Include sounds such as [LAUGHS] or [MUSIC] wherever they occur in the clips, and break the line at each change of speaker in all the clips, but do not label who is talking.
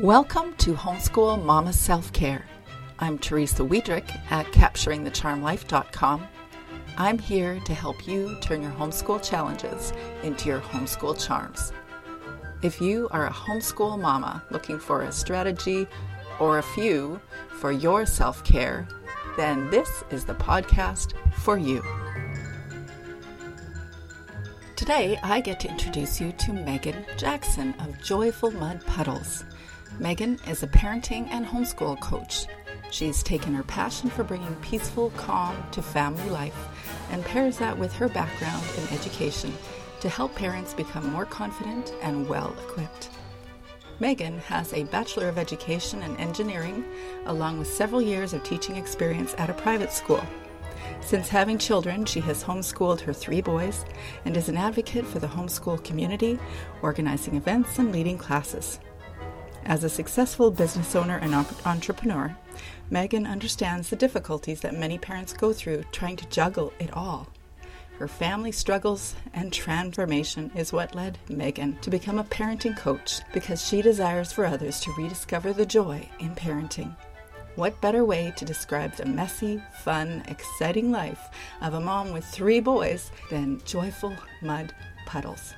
Welcome to Homeschool Mama Self Care. I'm Teresa Wiedrich at CapturingTheCharmLife.com. I'm here to help you turn your homeschool challenges into your homeschool charms. If you are a homeschool mama looking for a strategy or a few for your self care, then this is the podcast for you. Today, I get to introduce you to Megan Jackson of Joyful Mud Puddles. Megan is a parenting and homeschool coach. She's taken her passion for bringing peaceful calm to family life and pairs that with her background in education to help parents become more confident and well equipped. Megan has a Bachelor of Education in Engineering, along with several years of teaching experience at a private school. Since having children, she has homeschooled her three boys and is an advocate for the homeschool community, organizing events and leading classes. As a successful business owner and entrepreneur, Megan understands the difficulties that many parents go through trying to juggle it all. Her family struggles and transformation is what led Megan to become a parenting coach because she desires for others to rediscover the joy in parenting. What better way to describe the messy, fun, exciting life of a mom with three boys than joyful mud puddles?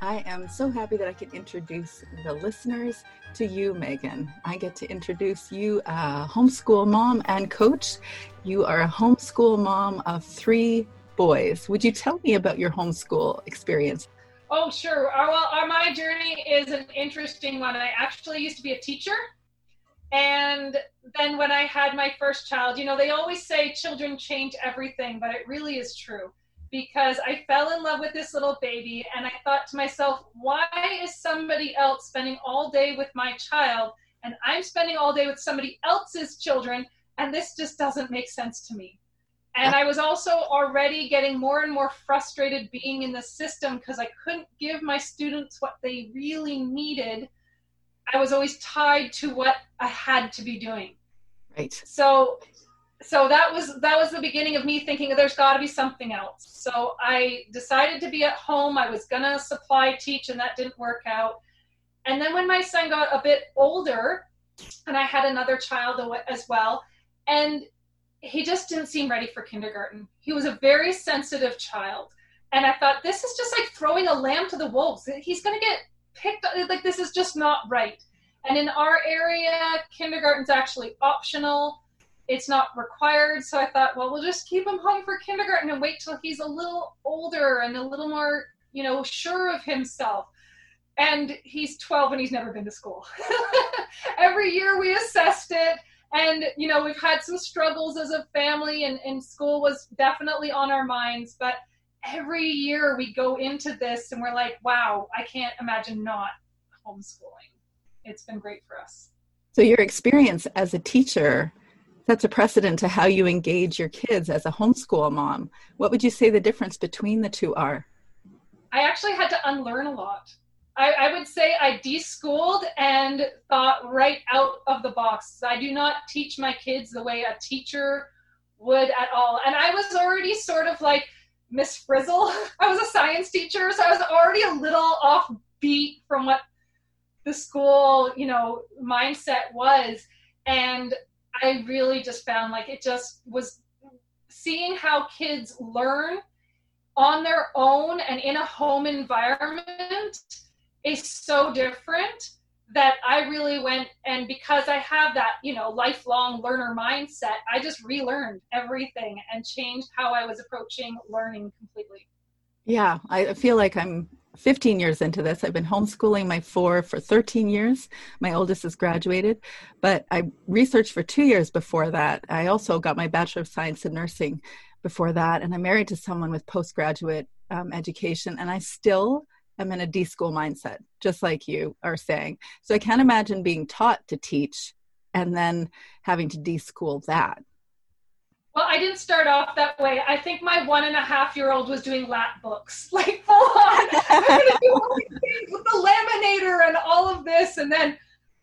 I am so happy that I can introduce the listeners to you, Megan. I get to introduce you, a homeschool mom and coach. You are a homeschool mom of three boys. Would you tell me about your homeschool experience?
Oh, sure. Uh, well, uh, my journey is an interesting one. I actually used to be a teacher. And then when I had my first child, you know, they always say children change everything, but it really is true because I fell in love with this little baby and I thought to myself, why is somebody else spending all day with my child and I'm spending all day with somebody else's children and this just doesn't make sense to me. And I was also already getting more and more frustrated being in the system because I couldn't give my students what they really needed. I was always tied to what I had to be doing.
Right.
So so that was that was the beginning of me thinking there's got to be something else. So i decided to be at home. I was to supply teach and that didn't work out. And then when my son got a bit older and i had another child as well and he just didn't seem ready for kindergarten. He was a very sensitive child. And i thought this is just like throwing a lamb to the wolves. He's to get picked like this is just not right. And in our area kindergarten's actually optional it's not required. So I thought, well, we'll just keep him home for kindergarten and wait till he's a little older and a little more, you know, sure of himself. And he's 12 and he's never been to school. [LAUGHS] Every year we assessed it. And, you know, we've had some struggles as a family, and, and school was definitely on our minds. But every year we go into this and we're like, wow, I can't imagine not homeschooling. It's been great for us.
So, your experience as a teacher that's a precedent to how you engage your kids as a homeschool mom. What would you say the difference between the two are?
I actually had to unlearn a lot. I, I would say I deschooled and thought right out of the box. I do not teach my kids the way a teacher would at all. And I was already sort of like Miss Frizzle. [LAUGHS] I was a science teacher, so I was already a little off beat from what the school, you know, mindset was. And I really just found like it just was seeing how kids learn on their own and in a home environment is so different that I really went and because I have that, you know, lifelong learner mindset, I just relearned everything and changed how I was approaching learning completely.
Yeah, I feel like I'm 15 years into this. I've been homeschooling my four for 13 years. My oldest has graduated, but I researched for two years before that. I also got my Bachelor of Science in Nursing before that, and I'm married to someone with postgraduate um, education, and I still am in a deschool mindset, just like you are saying. So I can't imagine being taught to teach and then having to deschool that.
Well, I didn't start off that way. I think my one and a half year old was doing lap books, [LAUGHS] like full on. I'm gonna do all these things with the laminator and all of this, and then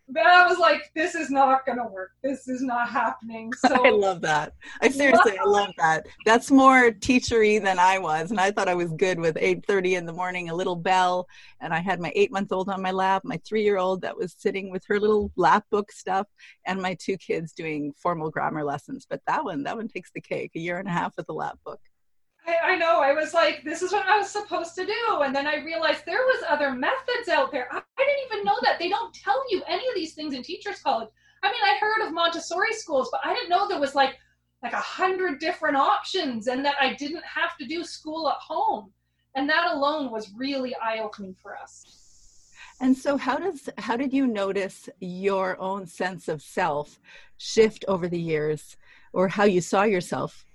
but I was like, this is not going to work. This is not happening. [LAUGHS] So
I love that. I seriously, I love that. That's more teachery than I was, and I thought I was good with 8:30 in the morning, a little bell, and I had my eight-month-old on my lap, my three-year-old that was sitting with her little lap book stuff, and my two kids doing formal grammar lessons. But that one, that one takes the cake. A year and a half with the lap book.
I, I, know. I was like, this is what I was supposed to do. And then I realized there was other methods out there. I, I didn't even know that. They don't tell you any of these things in teachers college. I mean, I heard of Montessori schools, but I didn't know there was like like a hundred different options and that I didn't have to do school at home. And that alone was really eye-opening for us.
And so how does how did you notice your own sense of self shift over the years or how you saw yourself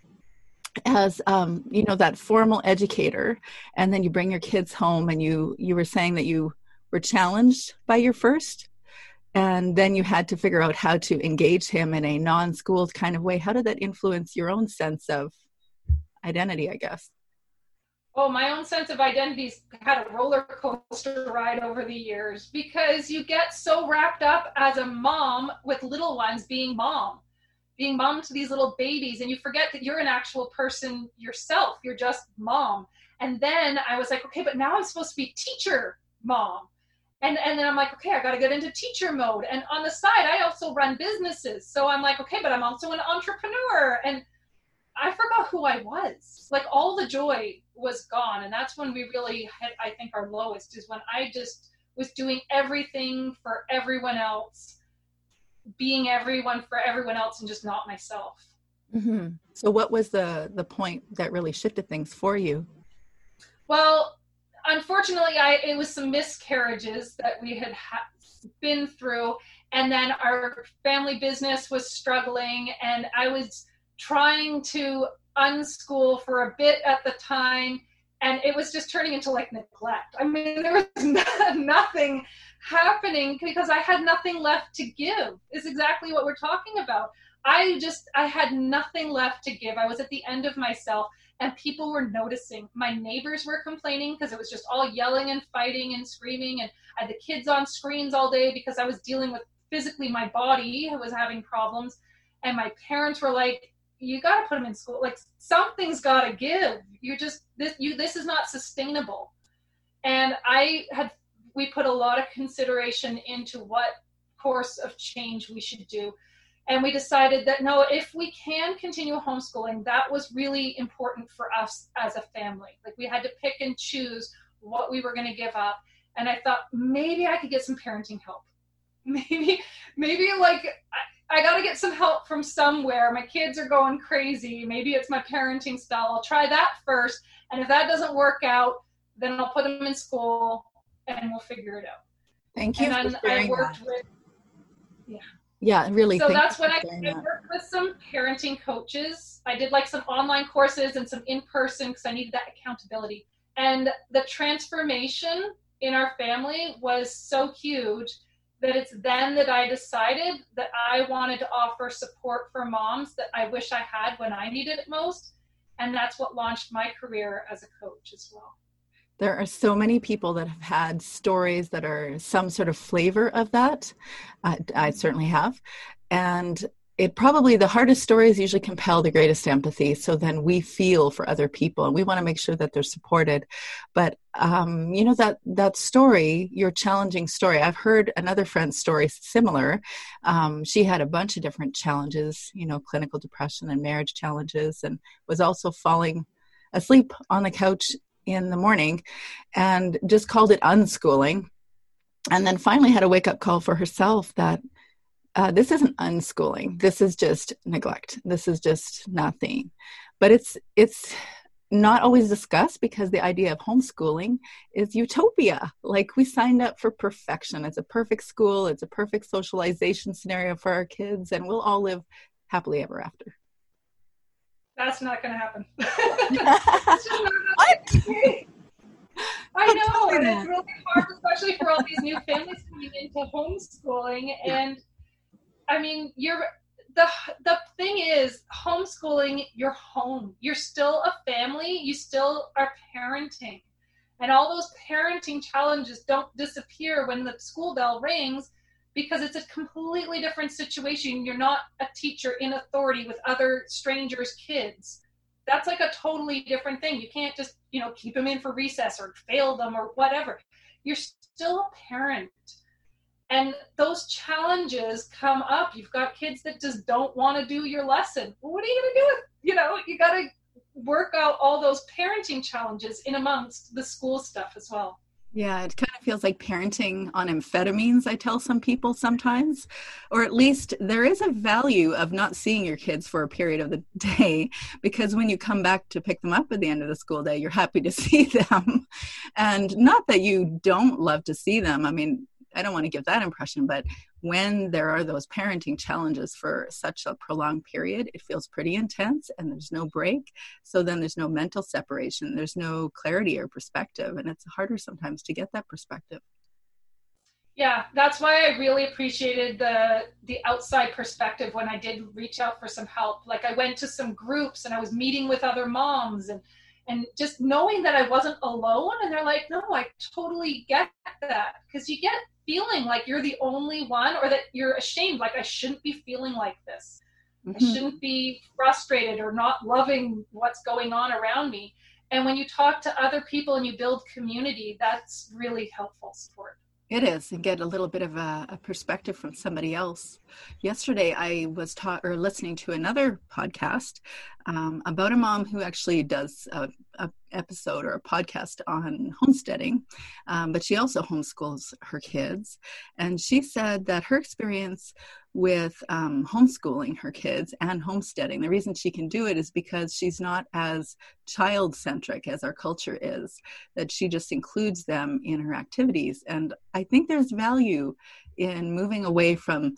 as um, you know that formal educator and then you bring your kids home and you you were saying that you were challenged by your first and then you had to figure out how to engage him in a non-school kind of way. How did that influence your own sense of identity i guess?
Oh my own sense of identity's had a roller coaster ride over the years because you get so wrapped up as a mom with little ones being mom being mom to these little babies and you forget that you're an actual person yourself. You're just mom. And then i was like okay but now i'm supposed to be teacher mom. And and then i'm like okay i got to get into teacher mode. And on the side i also run businesses. So i'm like okay but i'm also an entrepreneur. And i forgot who i was. Like all the joy was gone. And that's when we really hit i think our lowest is when i just was doing everything for everyone else being everyone for everyone else and just not myself.
Mm-hmm. So, what was the the point that really shifted things for you?
Well, unfortunately, I it was some miscarriages that we had ha- been through, and then our family business was struggling, and I was trying to unschool for a bit at the time and it was just turning into like neglect. I mean, there was [LAUGHS] nothing happening because I had nothing left to give. Is exactly what we're talking about. I just I had nothing left to give. I was at the end of myself and people were noticing. My neighbors were complaining because it was just all yelling and fighting and screaming and I had the kids on screens all day because I was dealing with physically my body was having problems and my parents were like you got to put them in school like something's got to give you're just this you this is not sustainable and i had we put a lot of consideration into what course of change we should do and we decided that no if we can continue homeschooling that was really important for us as a family like we had to pick and choose what we were going to give up and i thought maybe i could get some parenting help [LAUGHS] maybe maybe like I got to get some help from somewhere. My kids are going crazy. Maybe it's my parenting style. I'll try that first. And if that doesn't work out, then I'll put them in school and we'll figure it out.
Thank you.
And then I worked
that.
with, yeah.
Yeah, really.
So that's when I, I worked with some parenting coaches. I did like some online courses and some in person because I needed that accountability. And the transformation in our family was so huge that it's then that I decided that I wanted to offer support for moms that I wish I had when I needed it most. And that's what launched my career as a coach as well.
There are so many people that have had stories that are some sort of flavor of that. I certainly have. And it probably the hardest stories usually compel the greatest empathy so then we feel for other people and we want to make sure that they're supported but um, you know that that story your challenging story i've heard another friend's story similar um, she had a bunch of different challenges you know clinical depression and marriage challenges and was also falling asleep on the couch in the morning and just called it unschooling. And then finally had a wake up call for herself that uh, this isn't unschooling. This is just neglect. This is just nothing. But it's it's not always discussed because the idea of homeschooling is utopia. Like we signed up for perfection. It's a perfect school. It's a perfect socialization scenario for our kids and we'll all live happily ever after
that's not going to happen [LAUGHS] [LAUGHS] what? I know, and it's really hard, especially for all these new families coming into homeschooling. And I mean, you're the the thing is homeschooling. You're home. You're still a family. You still are parenting, and all those parenting challenges don't disappear when the school bell rings. Because it's a completely different situation. You're not a teacher in authority with other strangers' kids. That's like a totally different thing. You can't just, you know, keep them in for recess or fail them or whatever. You're still a parent. And those challenges come up. You've got kids that just don't want to do your lesson. Well, what are you going to do? With, you know, you got to work out all those parenting challenges in amongst the school stuff as well.
Yeah, it feels like parenting on amphetamines, I tell some people sometimes. Or at least there is a value of not seeing your kids for a period of the [LAUGHS] day because when you come back to pick them up at the end of the school day, you're happy to [LAUGHS] see them. And not that you don't love to see them. I mean, I don't want to give that impression, but when there are those parenting challenges for such a prolonged period, it feels pretty intense and there's no break. So then there's no mental separation, there's no clarity or perspective, and it's harder sometimes to get that perspective.
Yeah, that's why I really appreciated the the outside perspective when I did reach out for some help. Like I went to some groups and I was meeting with other moms and and just knowing that I wasn't alone and they're like, "No, I totally get that." Cuz you get feeling like you're the only one or that you're ashamed like i shouldn't be feeling like this mm-hmm. i shouldn't be frustrated or not loving what's going on around me and when you talk to other people and you build community that's really helpful support
it is, and get a little bit of a, a, perspective from somebody else. Yesterday, I was taught or listening to another podcast um, about a mom who actually does a, a, episode or a podcast on homesteading, um, but she also homeschools her kids. And she said that her experience with um, homeschooling her kids and homesteading. The reason she can do it is because she's not as child centric as our culture is, that she just includes them in her activities. And I think there's value in moving away from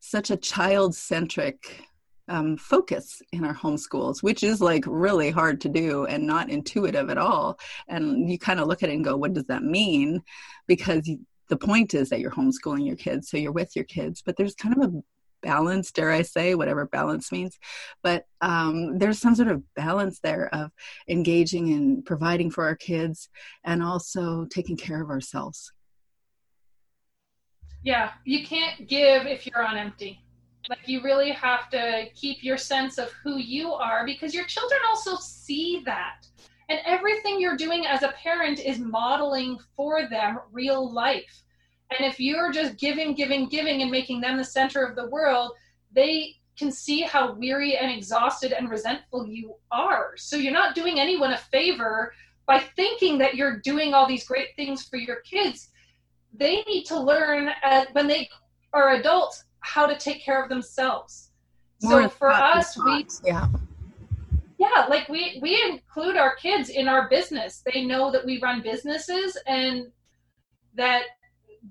such a child centric um, focus in our homeschools, which is like really hard to do and not intuitive at all. And you kind of look at it and go, what does that mean? Because the point is that you're homeschooling your kids, so you're with your kids, but there's kind of a balance, dare I say, whatever balance means. But um, there's some sort of balance there of engaging and providing for our kids and also taking care of ourselves.
Yeah, you can't give if you're on empty. Like, you really have to keep your sense of who you are because your children also see that. And everything you're doing as a parent is modeling for them real life. And if you're just giving, giving, giving, and making them the center of the world, they can see how weary and exhausted and resentful you are. So you're not doing anyone a favor by thinking that you're doing all these great things for your kids. They need to learn uh, when they are adults how to take care of themselves. More so for us, we
yeah.
Yeah like we we include our kids in our business. They know that we run businesses and that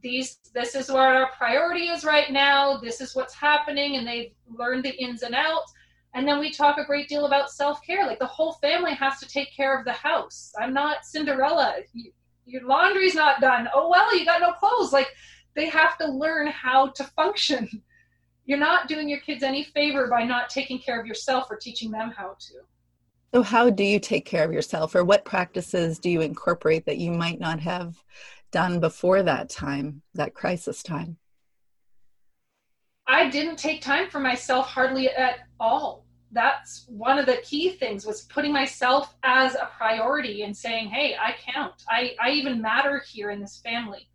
these this is where our priority is right now this is what's happening and they've learned the ins and outs. And then we talk a great deal about self-care like the whole family has to take care of the house. I'm not cinderella. You, your laundry's not done. Oh well you got no clothes. Like they have to learn how to function you're not doing your kids any favor by not taking care of yourself or teaching them how to
so, how do you take care of yourself, or what practices do you incorporate that you might not have done before that time, that crisis time?
I didn't take time for myself hardly at all. That's one of the key things was putting myself as a priority and saying, "Hey, I count. I, I even matter here in this family."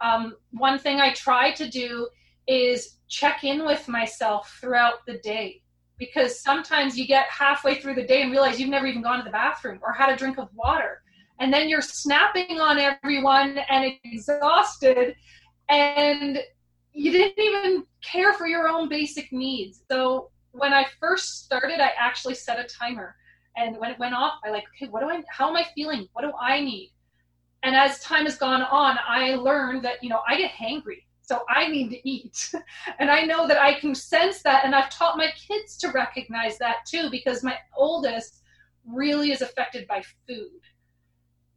Um, one thing I try to do is check in with myself throughout the day because sometimes you get halfway through the day and realize you've never even gone to the bathroom or had a drink of water. And then you're snapping on everyone and exhausted, and you didn't even care for your own basic needs. So when I first started, I actually set a timer. And when it went off, I like, okay, what do I, how am I feeling? What do I need? And as time has gone on, I learned that, you know, I get hangry so I need to eat. [LAUGHS] and I know that I can sense that. And I've taught my kids to recognize that too, because my oldest really is affected by food.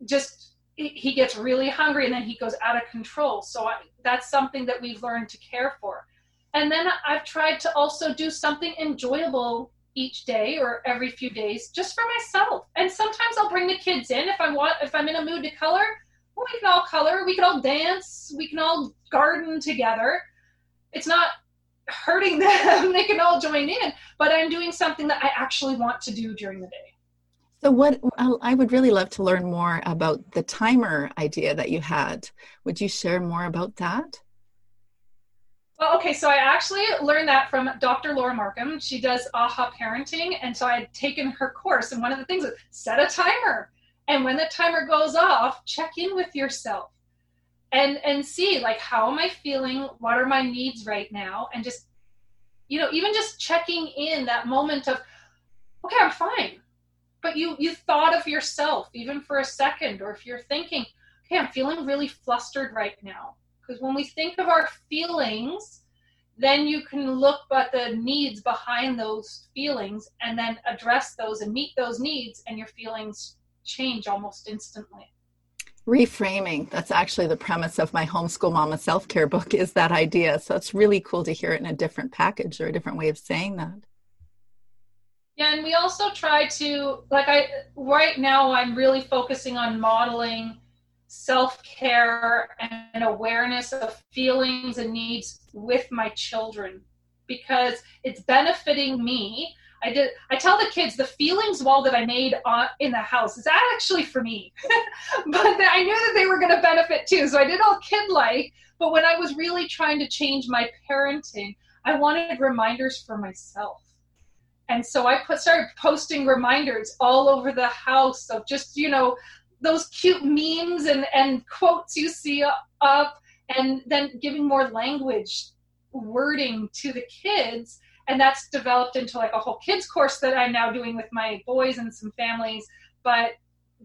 Just he gets really hungry and then he goes out of control. So I, that's something that we've learned to care for. And then I've tried to also do something enjoyable each day or every few days just for myself. And sometimes I'll bring the kids in if I want if I'm in a mood to color well, we can all color, we can all dance, we can all garden together. it's not hurting [LAUGHS] them. they can all join in, but I'm doing something that I actually want to do during the day.
So, what I would really love to learn more about the timer idea that you had. Would you share more about that?
Well, okay, so I actually learned that from Dr. Laura Markham. She does AHA parenting, and so I had taken her course, and one of the things is set a timer. And when the timer goes off, check in with yourself and and see like how am I feeling? What are my needs right now? And just you know, even just checking in that moment of okay, I'm fine but you you thought of yourself even for a second or if you're thinking okay i'm feeling really flustered right now because when we think of our feelings then you can look at the needs behind those feelings and then address those and meet those needs and your feelings change almost instantly.
Reframing that's actually the premise of my homeschool mama self-care book is that idea. So it's really cool to hear it in a different package or a different way of saying that.
Yeah, and we also try to like I right now I'm really focusing on modeling self-care and awareness of feelings and needs with my children because it's benefiting me. I did. I tell the kids the feelings wall that I made on, in the house is that actually for me, [LAUGHS] but I knew that they were going to benefit too. So I did all kid-like. But when I was really trying to change my parenting, I wanted reminders for myself and so I put started posting reminders all over the house of just you know those cute memes and and quotes you see up, and then giving more language wording to the kids and that's developed into like a whole kids course that I'm now doing with my boys and some families but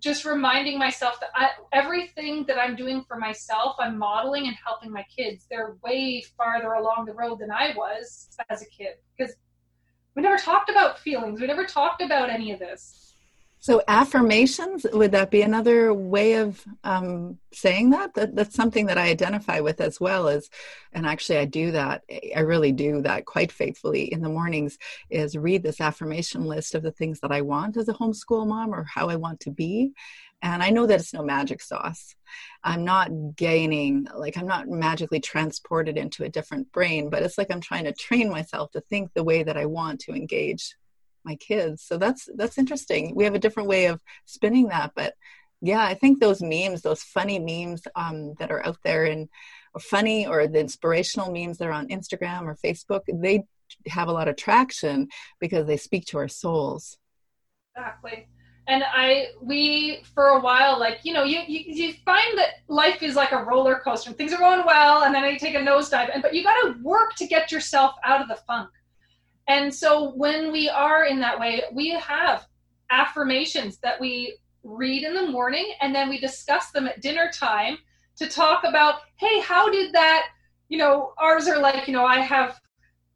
just reminding myself that I, everything that I'm doing for myself, I'm modeling and helping my kids. They're way farther along the road than I was as a kid because we never talked about feelings. We never talked about any of this.
So affirmations would that be another way of um, saying that? that? That's something that I identify with as well Is and actually I do that. I really do that quite faithfully in the mornings. Is read this affirmation list of the things that I want as a homeschool mom or how I want to be, and I know that it's no magic sauce. I'm not gaining, like, I'm not magically transported into a different brain, but it's like I'm trying to train myself to think the way that I want to engage my kids. So that's that's interesting. We have a different way of spinning that, but yeah, I think those memes, those funny memes um, that are out there and or funny or the inspirational memes that are on Instagram or Facebook, they have a lot of traction because they speak to our souls.
Exactly and I we for a while like you know you, you you find that life is like a roller coaster. Things are going well, and then you take a nosedive, and but you got to work to get yourself out of the funk. And so when we are in that way, we have affirmations that we read in the morning, and then we discuss them at dinner time to talk about, hey, how did that? You know, ours are like, you know, I have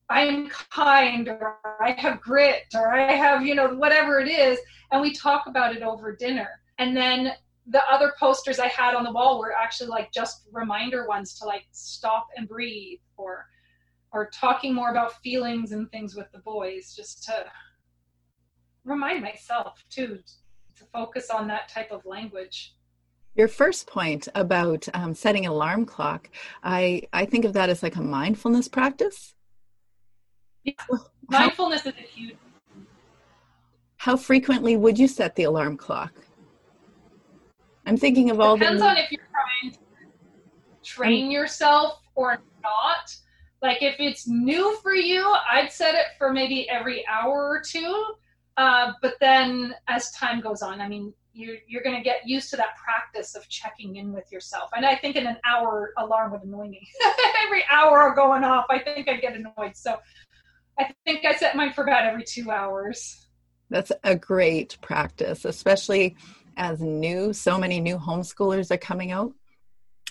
I am kind or I have grit or I have, you know, whatever it is. And we talk about it over dinner. And then the other posters I had on the wall were actually like just reminder ones to like stop and breathe or or talking more about feelings and things with the boys just to remind myself too to focus on that type of language.
Your first point about um, setting alarm clock, I, I think of that as like a mindfulness practice.
Yeah. Mindfulness is a huge.
How frequently would you set the alarm clock? I'm thinking of all
depends the. Depends on if you're trying to train yourself or not. Like if it's new for you, I'd set it for maybe every hour or two. Uh, but then as time goes on, I mean, you're, you're going to get used to that practice of checking in with yourself. And I think in an hour alarm would annoy me. [LAUGHS] every hour going off, I think I'd get annoyed. So I think I set mine for about every two hours.
That's a great practice, especially as new, so many new homeschoolers are coming out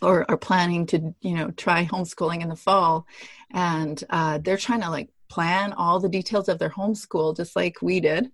or are planning to, you know, try homeschooling in the fall. And uh, they're trying to like plan all the details of their homeschool just like we did.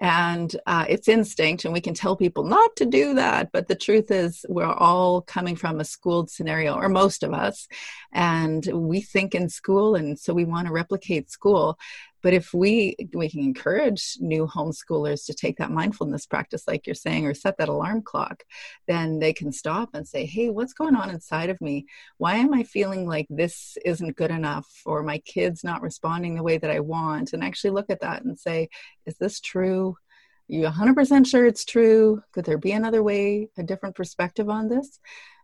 And uh, it's instinct and we can tell people not to do that but the truth is we're all coming from a schooled scenario or most of us. And we think in school and so we want to replicate school but if we we can encourage new homeschoolers to take that mindfulness practice like you're saying or set that alarm clock then they can stop and say hey what's going on inside of me? Why am i feeling like this isn't good enough or my kids not responding the way that i want? And actually look at that and say is this true? Are you 100% sure it's true? Could there be another way a different perspective on this?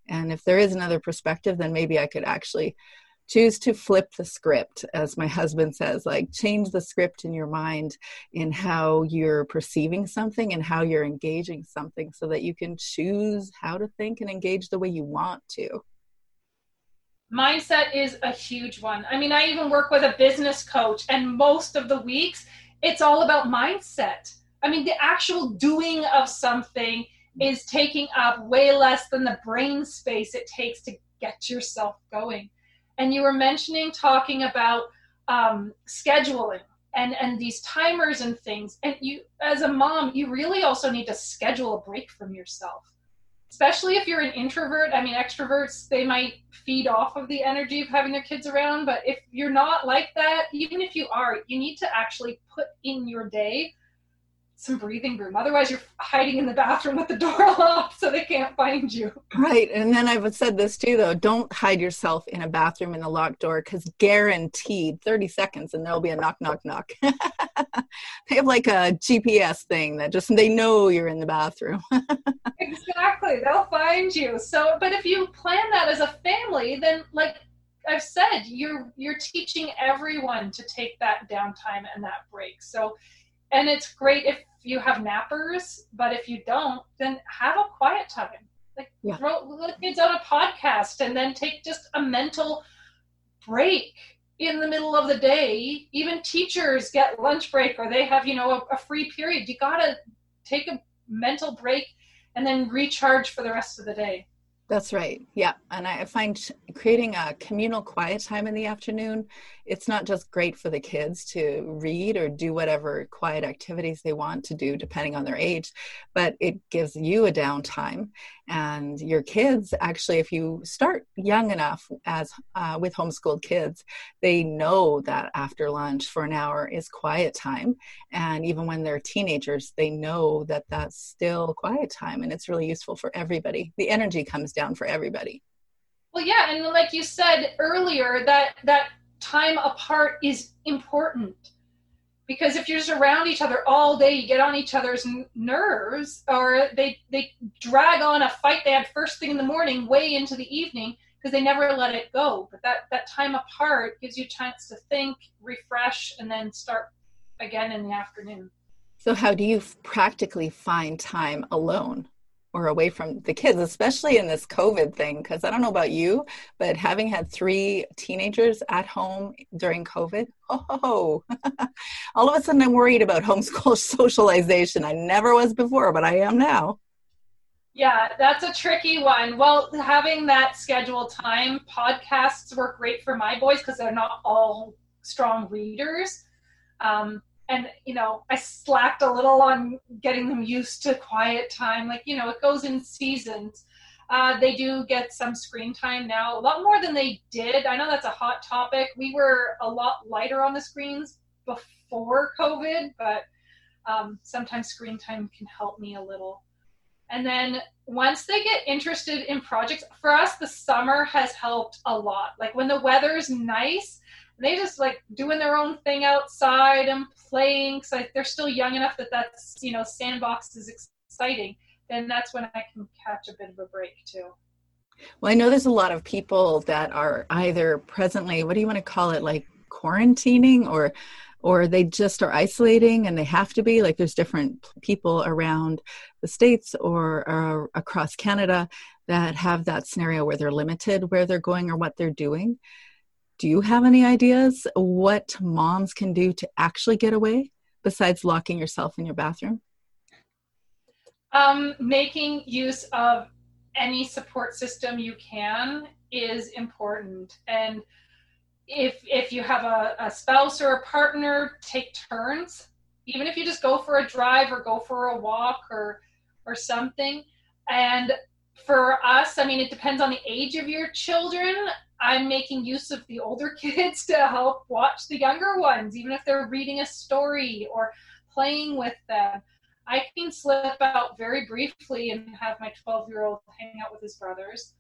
And if there is another perspective then maybe i could actually choose to flip the script as my husband says like change the script in your mind in how you're perceiving something and how you're engaging something so that you can choose how to think and engage the way you want to.
Mindset is a huge one. I mean i even work with a business coach and most of the weeks it's all about mindset. I mean the actual doing of something is taking up way less than the brain space it takes to get yourself going and you were mentioning talking about um, scheduling and and these timers and things. And you as a mom you really also need to schedule a break from yourself. Especially if you're an introvert. I mean extroverts they might feed off of the energy of having their kids around. But if you're not like that even if you are you need to actually put in your day some breathing room. Otherwise, you're hiding in the bathroom with the door [LAUGHS] locked so they can't find you.
Right. And then I've said this too, though don't hide yourself in a bathroom in a locked door because guaranteed 30 seconds and there'll be a knock, knock, knock. [LAUGHS] they have like a GPS thing that just they know you're in the bathroom. [LAUGHS]
exactly. They'll find you. So, but if you plan that as a family, then like I've said, you're you're teaching everyone to take that downtime and that break. So and it's great if you have nappers, but if you don't, then have a quiet time. Like yeah. throw the kids on a podcast and then take just a mental break in the middle of the day. Even teachers get lunch break or they have, you know, a, a free period. You gotta take a mental break and then recharge for the rest of the day.
That's right. Yeah. And I find creating a communal quiet time in the afternoon, it's not just great for the kids to read or do whatever quiet activities they want to do, depending on their age, but it gives you a downtime. And your kids, actually, if you start young enough as uh, with homeschooled kids, they know that after lunch for an hour is quiet time. And even when they're teenagers, they know that that's still quiet time. And it's really useful for everybody. The energy comes down for everybody.
Well, yeah, and like you said earlier, that that time apart is important because if you're just around each other all day, you get on each other's n- nerves, or they they drag on a fight they had first thing in the morning, way into the evening, because they never let it go. But that that time apart gives you a chance to think, refresh, and then start again in the afternoon.
So, how do you practically find time alone? Or away from the kids, especially in this COVID thing. Because I don't know about you, but having had three teenagers at home during COVID, oh, [LAUGHS] all of a sudden I'm worried about homeschool [LAUGHS] socialization. I never was before, but I am now.
Yeah, that's a tricky one. Well, having that scheduled time, podcasts work great for my boys because they're not all strong readers. Um, and you know i slacked a little on getting them used to quiet time like you know it goes in seasons. Uh, they do get some screen time now a lot more than they did. I know that's a hot topic. We were a lot lighter on the screens before covid but um, sometimes screen time can help me a little. And then once they get interested in projects for us the summer has helped a lot. Like when the weather's nice they just like doing their own thing outside and playing because they're still young enough that that's you know sandbox is exciting. Then that's when i can catch a bit of a break too.
Well i know there's a lot of people that are either presently what do you want to call it like quarantining or or they just are isolating and they have to be like there's different people around the states or, or across canada that have that scenario where they're limited where they're going or what they're doing do you have any ideas what moms can do to actually get away besides locking yourself in your bathroom?
Um, making use of any support system you can is important. And if if you have a, a spouse or a partner, take turns. even if you just go for a drive or go for a walk or or something. And for us, I mean, it depends on the age of your children. I'm making use of the older [LAUGHS] kids to help watch the younger ones, even if they're reading a story or playing with them. I can slip out very briefly and have my 12 year old hang out with his brothers.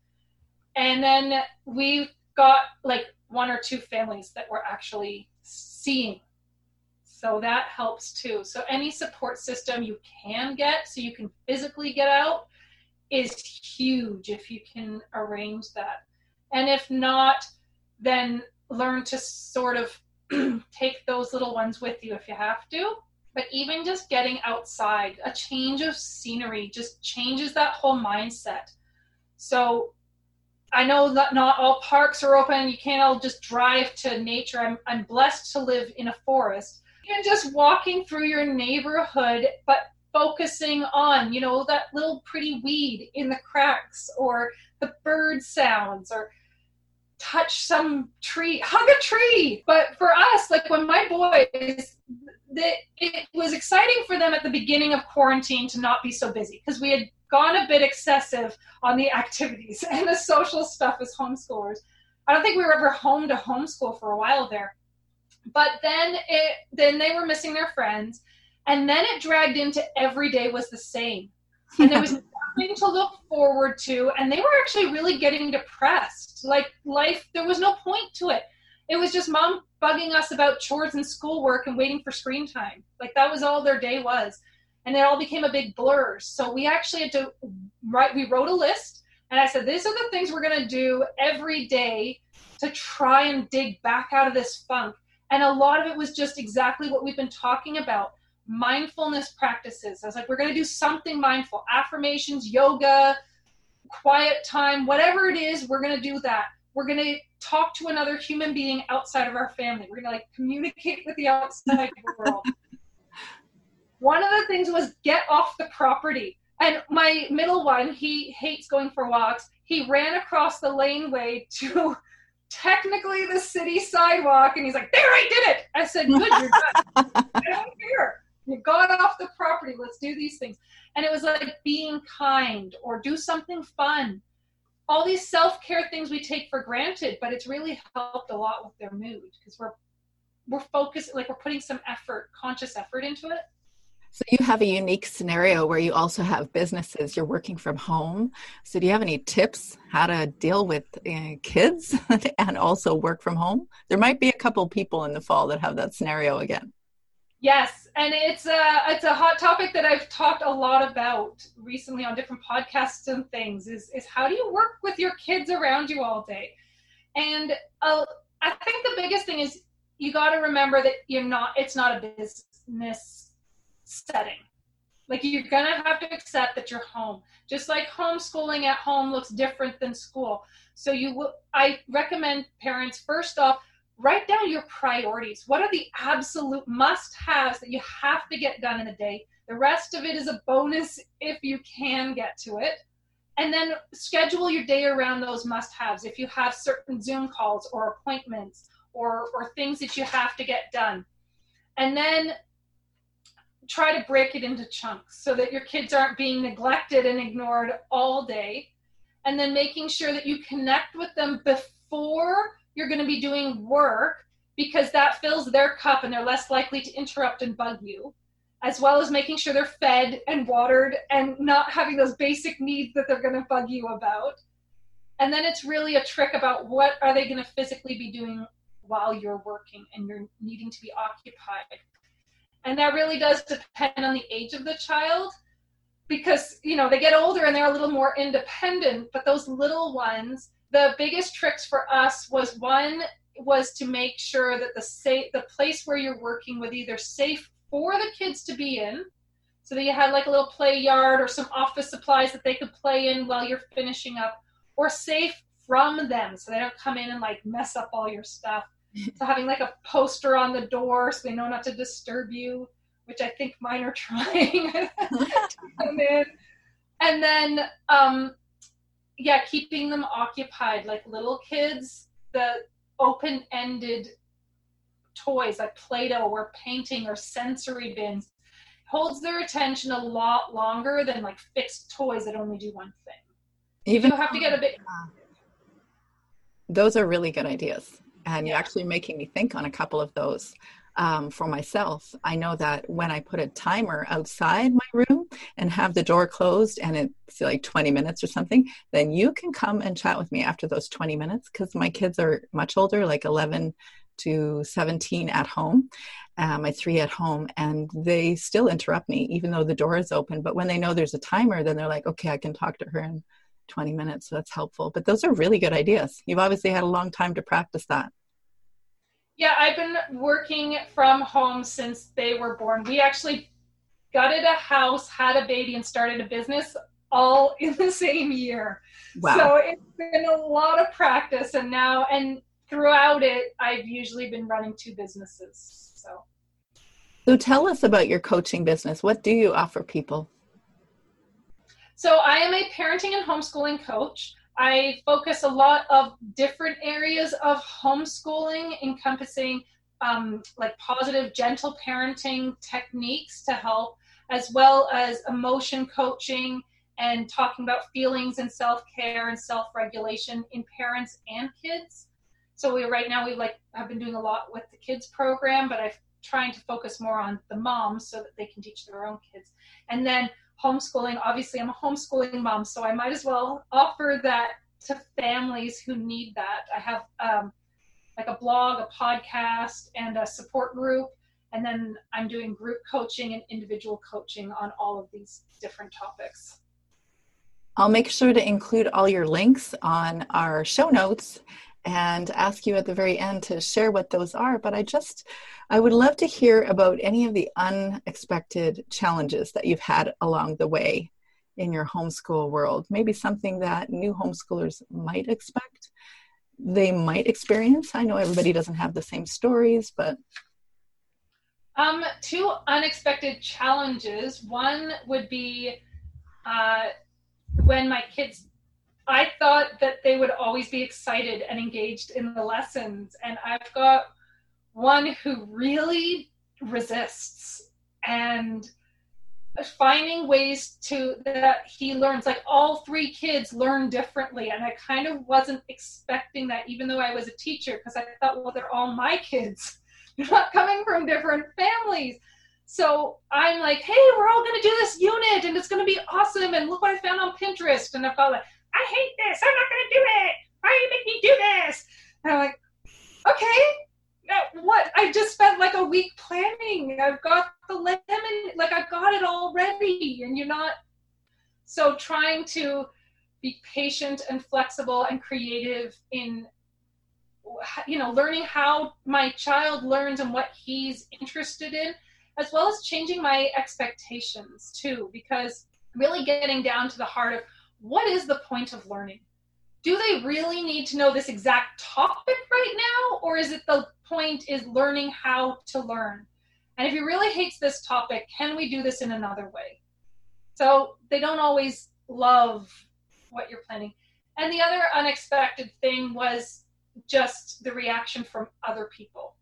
And then we've got like one or two families that were actually seeing. So that helps too. So any support system you can get so you can physically get out is huge if you can arrange that. And if not, then learn to sort of [CLEARS THROAT] take those little ones with you if you have to. But even just getting outside, a change of scenery just changes that whole mindset. So I know that not all parks are open. You can't all just drive to nature. I'm, I'm blessed to live in a forest. And just walking through your neighborhood, but focusing on, you know, that little pretty weed in the cracks or the bird sounds or touch some tree, hug a tree. But for us, like when my boys, that it was exciting for them at the beginning of quarantine to not be so busy because we had gone a bit excessive on the activities [LAUGHS] and the social stuff as homeschoolers. I don't think we were ever home to homeschool for a while there. But then it then they were missing their friends and then it dragged into every day was the same. And there was [LAUGHS] nothing to look forward to and they were actually really getting depressed. Like life there was no point to it. It was just mom bugging us about chores and schoolwork and waiting for screen time. Like that was all their day was and it all became a big blur. So we actually had to write, we wrote a list, and I said, these are the things we're going to do every day to try and dig back out of this funk. And a lot of it was just exactly what we've been talking about mindfulness practices. I was like, we're going to do something mindful affirmations, yoga, quiet time, whatever it is, we're going to do that. We're going to talk to another human being outside of our family. We're going to like communicate with the outside [LAUGHS] world one of the things was get off the property. And my middle one, he hates going for walks. He ran across the laneway to [LAUGHS] technically the city sidewalk and he's like, There, I did it. I said, Good, you're done. I don't care. You got off the property. Let's do these things. And it was like being kind or do something fun. All these self care things we take for granted, but it's really helped a lot with their mood because we're we're focused, like we're putting some effort, conscious effort into it.
So you have a unique scenario where you also have businesses. You're working from home. So do you have any tips how to deal with uh, kids [LAUGHS] and also work from home? There might be a couple people in the fall that have that scenario again.
Yes, and it's a it's a hot topic that I've talked a lot about recently on different podcasts and things. Is is how do you work with your kids around you all day? And uh, I think the biggest thing is you got to remember that you're not. It's not a business setting. Like you're gonna have to accept that you're home. Just like homeschooling at home looks different than school. So you will I recommend parents first off write down your priorities. What are the absolute must-haves that you have to get done in a day? The rest of it is a bonus if you can get to it. And then schedule your day around those must-haves. If you have certain Zoom calls or appointments or or things that you have to get done. And then try to break it into chunks so that your kids aren't being neglected and ignored all day. And then making sure that you connect with them before you're going to be doing work because that fills their cup and they're less likely to interrupt and bug you, as well as making sure they're fed and watered and not having those basic needs that they're going to bug you about. And then it's really a trick about what are they going to physically be doing while you're working and you're needing to be occupied and that really does depend on the age of the child because you know they get older and they're a little more independent but those little ones the biggest tricks for us was one was to make sure that the safe the place where you're working was either safe for the kids to be in so that you had like a little play yard or some office supplies that they could play in while you're finishing up or safe from them so they don't come in and like mess up all your stuff [LAUGHS] so having like a poster on the door so they know not to disturb you, which I think mine are trying [LAUGHS] to come in. And then, um, yeah, keeping them occupied like little kids, the open ended toys like Play-Doh or painting or sensory bins holds their attention a lot longer than like fixed toys that only do one thing. Even you have to get a bit.
Those are really good ideas, and yeah. you're actually making me think on a couple of those. Um, for myself, I know that when I put a timer outside my room and have the door closed and it's like 20 minutes or something, then you can come and chat with me after those 20 minutes because my kids are much older, like 11 to 17 at home, uh, my three at home, and they still interrupt me even though the door is open. But when they know there's a timer, then they're like, okay, I can talk to her in 20 minutes. So that's helpful. But those are really good ideas. You've obviously had a long time to practice that.
Yeah, I've been working from home since they were born. We actually gutted a house, had a baby, and started a business all [LAUGHS] in the same year. Wow. So it's been a lot of practice and now and throughout it, I've usually been running two businesses. So,
so tell us about your coaching business. What do you offer people?
So, I am a parenting and homeschooling coach. I focus a lot of different areas of homeschooling, encompassing um, like positive, gentle parenting techniques to help, as well as emotion coaching and talking about feelings and self care and self regulation in parents and kids. So we right now we like have been doing a lot with the kids program, but I'm trying to focus more on the moms so that they can teach their own kids. And then homeschooling, obviously I'm a homeschooling mom, so I might as well offer that to families who need that. I have um, like a blog, a podcast, and a support group. And then I'm doing group coaching and individual coaching on all of these different topics.
I'll make sure to include all your links on our show notes and ask you at the very end to share what those are. But I just, I would love to hear about any of the unexpected challenges that you've had along the way in your homeschool world. Maybe something that new homeschoolers might expect, they might experience. I know everybody doesn't have the same stories, but.
Um, two unexpected challenges. One would be uh, when my kids I thought that they would always be excited and engaged in the lessons. And I've got one who really resists and finding ways to that he learns like all three kids learn differently and i kind of wasn't expecting that even though i was a teacher because i thought well they're all my kids [LAUGHS] they're not coming from different families so i'm like hey we're all going to do this unit and it's going to be awesome and look what i found on pinterest and i've got like I hate this. I'm not going to do it. Why do you make me do this? And I'm like, okay, now what? I just spent like a week planning. I've got the lemon, like I've got it all ready, and you're not. So trying to be patient and flexible and creative in you know learning how my child learns and what he's interested in as well as changing my expectations too because really getting down to the heart of what is the point of learning? Do they really need to know this exact topic right now? Or is it the point is learning how to learn? And if he really hates this topic, can we do this in another way? So they don't always love what you're planning. And the other unexpected thing was just the reaction from other people.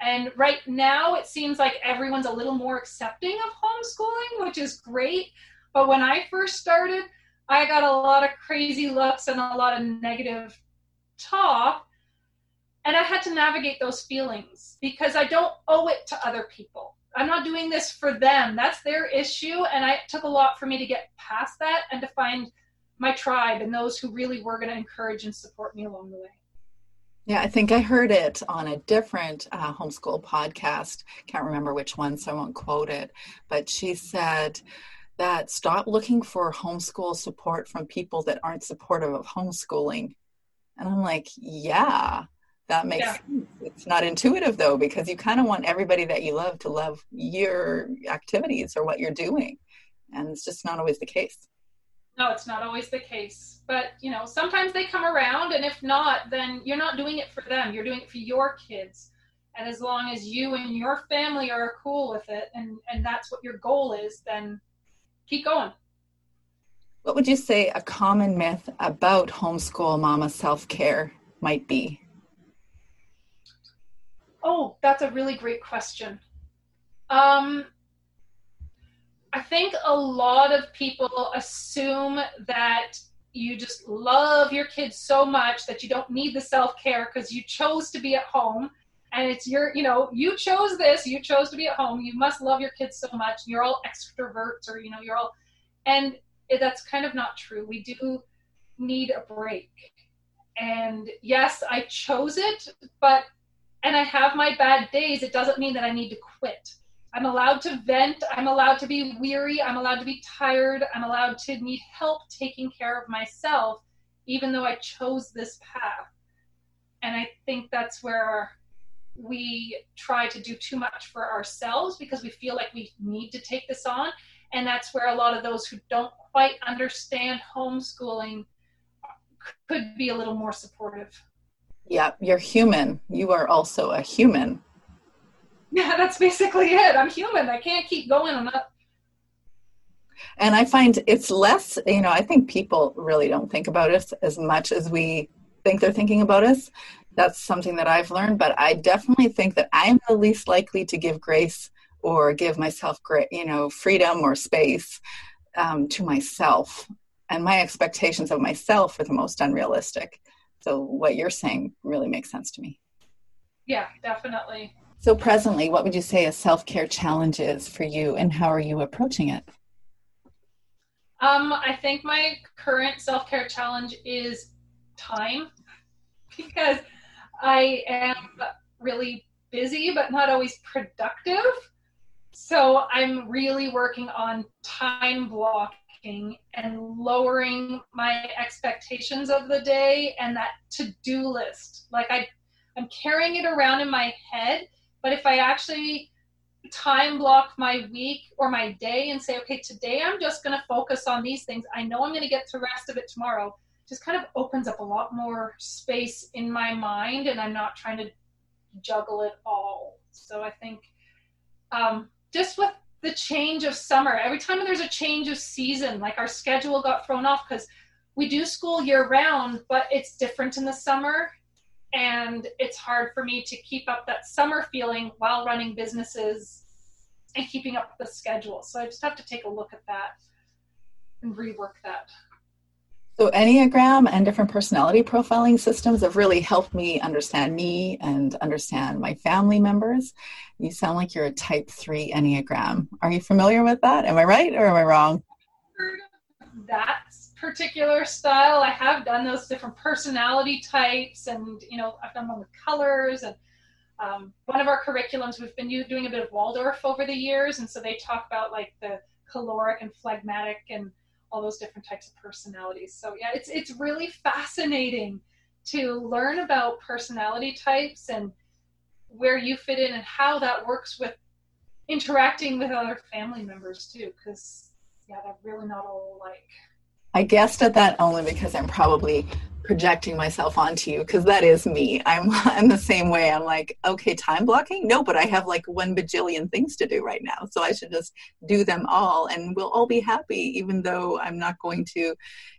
And right now, it seems like everyone's a little more accepting of homeschooling, which is great. But when I first started, I got a lot of crazy looks and a lot of negative talk. And I had to navigate those feelings because I don't owe it to other people. I'm not doing this for them. That's their issue. And I, it took a lot for me to get past that and to find my tribe and those who really were going to encourage and support me along the way.
Yeah, I think I heard it on a different uh, homeschool podcast. Can't remember which one, so I won't quote it. But she said, that stop looking for homeschool support from people that aren't supportive of homeschooling. And I'm like, yeah, that makes yeah. sense. It's not intuitive though, because you kind of want everybody that you love to love your activities or what you're doing. And it's just not always the case.
No, it's not always the case. But, you know, sometimes they come around, and if not, then you're not doing it for them. You're doing it for your kids. And as long as you and your family are cool with it, and, and that's what your goal is, then keep going.
What would you say a common myth about homeschool mama self care might be?
Oh, that's a really great question. Um, I think a lot of people assume that you just love your kids so much that you don't need the self care because you chose to be at home and it's your, you know, you chose this, you chose to be at home. You must love your kids so much. You're all extroverts or, you know, you're all, and that's kind of not true. We do need a break. And yes, I chose it, but, and I have my bad days. It doesn't mean that I need to quit. I'm allowed to vent. I'm allowed to be weary. I'm allowed to be tired. I'm allowed to need help taking care of myself, even though I chose this path. And I think that's where we try to do too much for ourselves because we feel like we need to take this on. And that's where a lot of those who don't quite understand homeschooling could be a little more supportive.
Yeah, you're human. You are also a human.
Yeah, [LAUGHS] that's basically it. I'm human. I can't keep going. I'm not.
And I find it's less, you know, I think people really don't think about us as much as we think they're thinking about us. That's something that I've learned, but I definitely think that I'm the least likely to give grace or give myself great, you know, freedom or space um, to myself. And my expectations of myself are the most unrealistic. So what you're saying really makes sense to me.
Yeah, definitely.
So presently, what would you say a self-care challenge is for you and how are you approaching it?
Um, I think my current self-care challenge is time [LAUGHS] because I am really busy but not always productive. So I'm really working on time blocking and lowering my expectations of the day and that to-do list. Like I I'm carrying it around in my head, but if I actually time block my week or my day and say, okay, today I'm just going to focus on these things. I know I'm going to get the rest of it tomorrow. Just kind of opens up a lot more space in my mind, and I'm not trying to juggle it all. So I think um, just with the change of summer, every time there's a change of season, like our schedule got thrown off because we do school year round, but it's different in the summer. And it's hard for me to keep up that summer feeling while running businesses and keeping up the schedule. So I just have to take a look at that and rework that.
So, Enneagram and different personality profiling systems have really helped me understand me and understand my family members. You sound like you're a type three Enneagram. Are you familiar with that? Am I right or am I wrong?
That particular style. I have done those different personality types, and you know, I've done one with colors. And um, one of our curriculums, we've been doing a bit of Waldorf over the years, and so they talk about like the choleric and phlegmatic and all those different types of personalities. So yeah, it's it's really fascinating to learn about personality types and where you fit in and how that works with interacting with other family members too because yeah they're really not all alike
i guessed at that only because i'm probably projecting myself onto you because that is me. I'm [LAUGHS] I'm the same way. I'm like, okay, time blocking? No, but I have like one bajillion things to do right now. So I should just do them all and we'll all be happy, even though I'm not going to,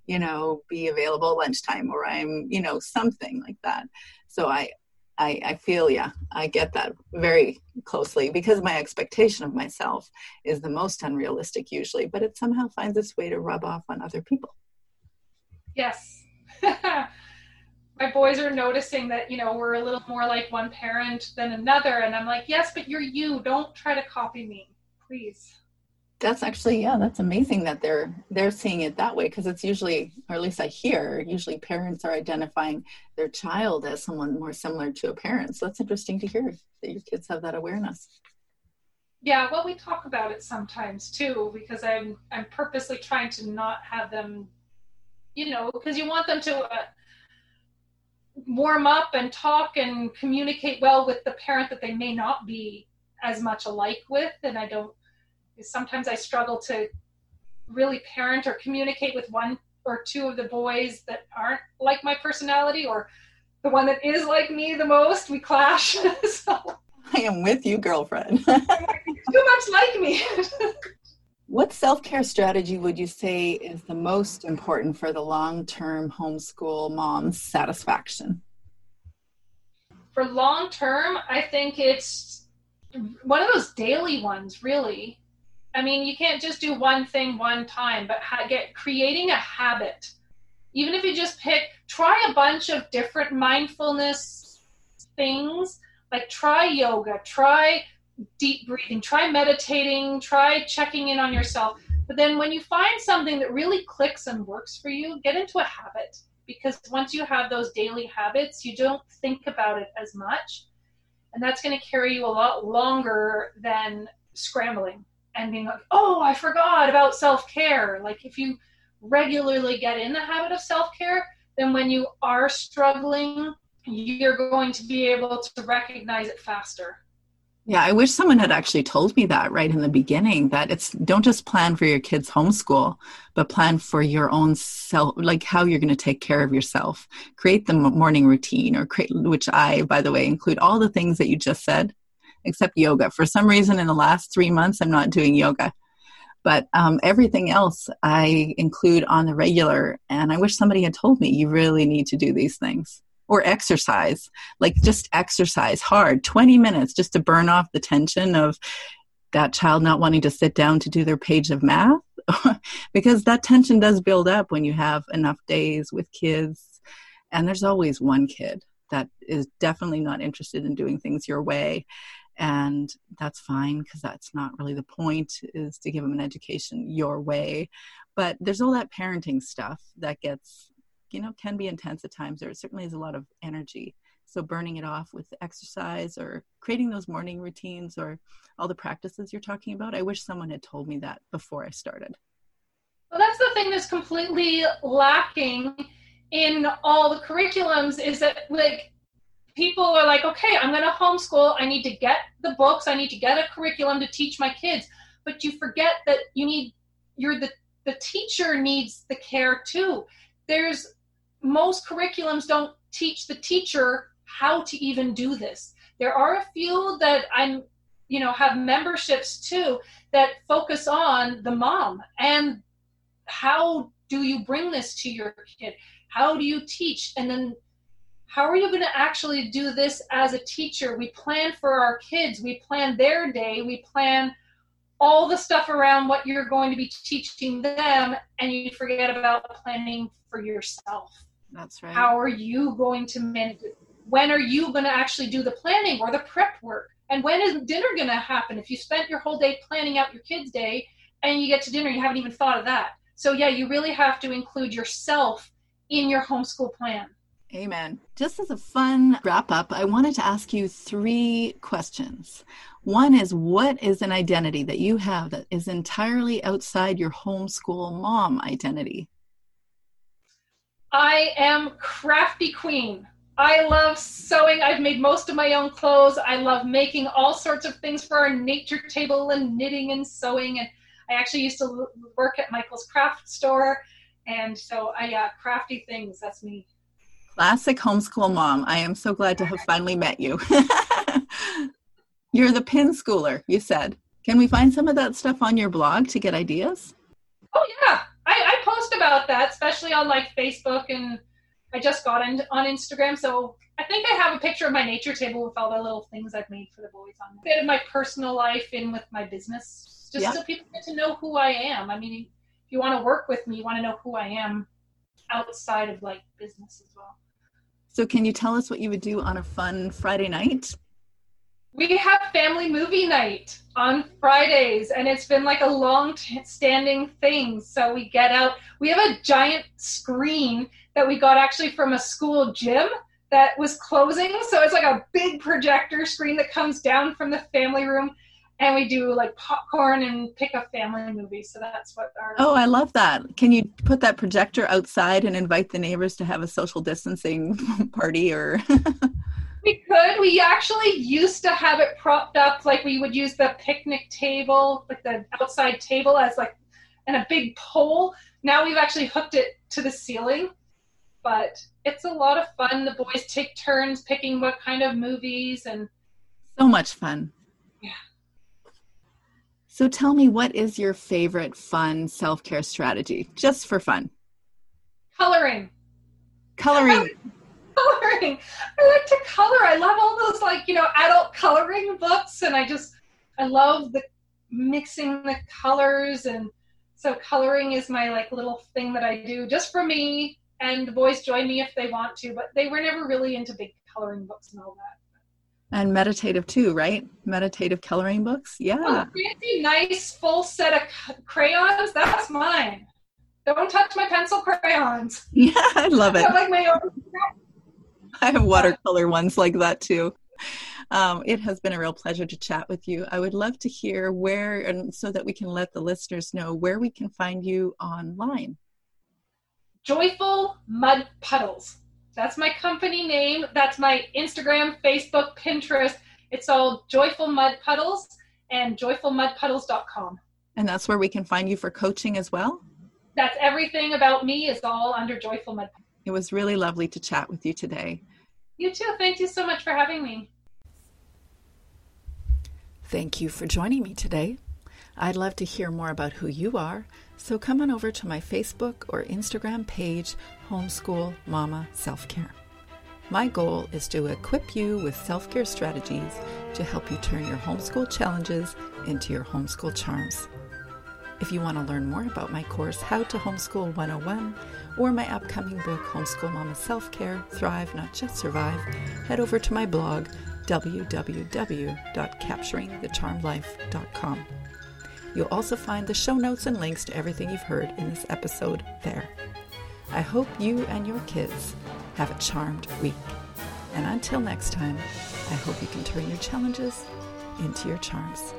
you know, be available lunchtime or I'm, you know, something like that. So I I, I feel yeah, I get that very closely because my expectation of myself is the most unrealistic usually, but it somehow finds its way to rub off on other people.
Yes, [LAUGHS] my boys are noticing that you know we're a little more like one parent than another and i'm like yes but you're you. Don't try to copy me please.
That's actually yeah that's amazing that they're they're seeing it that way because it's usually or at least i hear usually parents are identifying their child as someone more similar to a parent. So that's interesting to hear that your kids have that awareness.
Yeah well we talk about it sometimes too because i'm i'm purposely trying to not have them you know, because you want them to uh, warm up and talk and communicate well with the parent that they may not be as much alike with. And I don't, sometimes I struggle to really parent or communicate with one or two of the boys that aren't like my personality or the one that is like me the most. We clash. [LAUGHS] so.
I am with you, girlfriend. [LAUGHS]
too much like me. [LAUGHS]
What self care strategy would you say is the most important for the long term homeschool mom's satisfaction?
for long term, I think it's one of those daily ones, really. I mean, you can't just do one thing one time, but get creating a habit. Even if you just pick, try a bunch of different mindfulness things, like try yoga, try deep breathing, try meditating, try checking in on yourself. But then when you find something that really clicks and works for you, get into a habit because once you have those daily habits, you don't think about it as much. And that's going to carry you a lot longer than scrambling and being like, oh, I forgot about self care. Like, if you regularly get in the habit of self care, then when you are struggling, you're going to be able to recognize it faster.
Yeah, I wish someone had actually told me that right in the beginning that it's don't just plan for your kids' homeschool, but plan for your own self, like how you're going to take care of yourself. Create the morning routine, or create, which I, by the way, include all the things that you just said, except yoga. For some reason, in the last three months, I'm not doing yoga. But um, everything else I include on the regular. And I wish somebody had told me you really need to do these things or exercise like just exercise hard 20 minutes just to burn off the tension of that child not wanting to sit down to do their page of math. [LAUGHS] Because that tension does build up when you have enough days with kids. And there's always one kid that is definitely not interested in doing things your way. And that's fine because that's not really the point is to give them an education your way. But there's all that parenting stuff that gets you know can be intense at times. There certainly is a lot of energy. So burning it off with exercise or creating those morning routines or all the practices you're talking about i wish someone had told me that before i started.
Well that's the thing that's completely lacking in all the curriculums is that like people are like okay i'm going to homeschool. I need to get the books. I need to get a curriculum to teach my kids. But you forget that you need you're the the teacher needs the care too. There's most curriculums don't teach the teacher how to even do this. There are a few that I'm, you know, have memberships too that focus on the mom and how do you bring this to your kid? How do you teach? And then how are you going to actually do this as a teacher? We plan for our kids, we plan their day, we plan all the stuff around what you're going to be teaching them, and you forget about planning for yourself.
That's right.
How are you going to manage? When are you going to actually do the planning or the prep work? And when is dinner going to happen? If you spent your whole day planning out your kids' day and you get to dinner, you haven't even thought of that. So, yeah, you really have to include yourself in your homeschool plan.
Amen. Just as a fun wrap up, I wanted to ask you three questions. One is what is an identity that you have that is entirely outside your homeschool mom identity?
I am crafty queen. I love sewing. I've made most of my own clothes. I love making all sorts of things for our nature table and knitting and sewing. And I actually used to work at Michael's craft store. And so I, yeah, crafty things. That's me.
Classic homeschool mom. I am so glad to have finally met you. [LAUGHS] You're the pin schooler, you said. Can we find some of that stuff on your blog to get ideas?
Oh, yeah. Post about that, especially on like Facebook, and I just got in, on Instagram. So I think I have a picture of my nature table with all the little things I've made for the boys on. There. A bit of my personal life in with my business, just yeah. so people get to know who I am. I mean, if you want to work with me, you want to know who I am outside of like business as well.
So, can you tell us what you would do on a fun Friday night?
We have family movie night on Fridays, and it's been like a long standing thing. So we get out, we have a giant screen that we got actually from a school gym that was closing. So it's like a big projector screen that comes down from the family room. And we do like popcorn and pick a family movie. So that's what our.
Oh, I love that. Can you put that projector outside and invite the neighbors to have a social distancing [LAUGHS] party or? [LAUGHS]
We could. We actually used to have it propped up, like we would use the picnic table, like the outside table, as like, and a big pole. Now we've actually hooked it to the ceiling, but it's a lot of fun. The boys take turns picking what kind of movies and.
So much fun.
Yeah.
So tell me, what is your favorite fun self care strategy, just for fun? Coloring.
Coloring. Coloring. I like to color. I love all those like, you know, adult coloring books and I just I love the mixing the colors and so coloring is my like little thing that I do just for me and the boys join me if they want to, but they were never really into big coloring books and all that.
And meditative too, right? Meditative coloring books. Yeah. Oh,
fancy, nice full set of crayons. That's mine. Don't touch my pencil crayons. [LAUGHS]
Yeah, I love it. I like my own. [LAUGHS] I have watercolor ones like that too. Um, it has been a real pleasure to chat with you. I would love to hear where, and so that we can let the listeners know where we can find you online.
Joyful Mud Puddles. That's my company name. That's my Instagram, Facebook, Pinterest. It's all Joyful Mud Puddles and joyfulmudpuddles.com.
And that's where we can find you for coaching as well?
That's everything about me is all under Joyful Mud Puddles.
It was really lovely to chat with you today.
You too. Thank you so much for having me.
Thank you for joining me today. I'd love to hear more about who you are, so come on over to my Facebook or Instagram page, Homeschool Mama Self Care. My goal is to equip you with self care strategies to help you turn your homeschool challenges into your homeschool charms. If you want to learn more about my course, How to Homeschool 101, or my upcoming book, Homeschool Mama Self Care Thrive, Not Just Survive, head over to my blog, www.capturingthecharmedlife.com. You'll also find the show notes and links to everything you've heard in this episode there. I hope you and your kids have a charmed week. And until next time, I hope you can turn your challenges into your charms.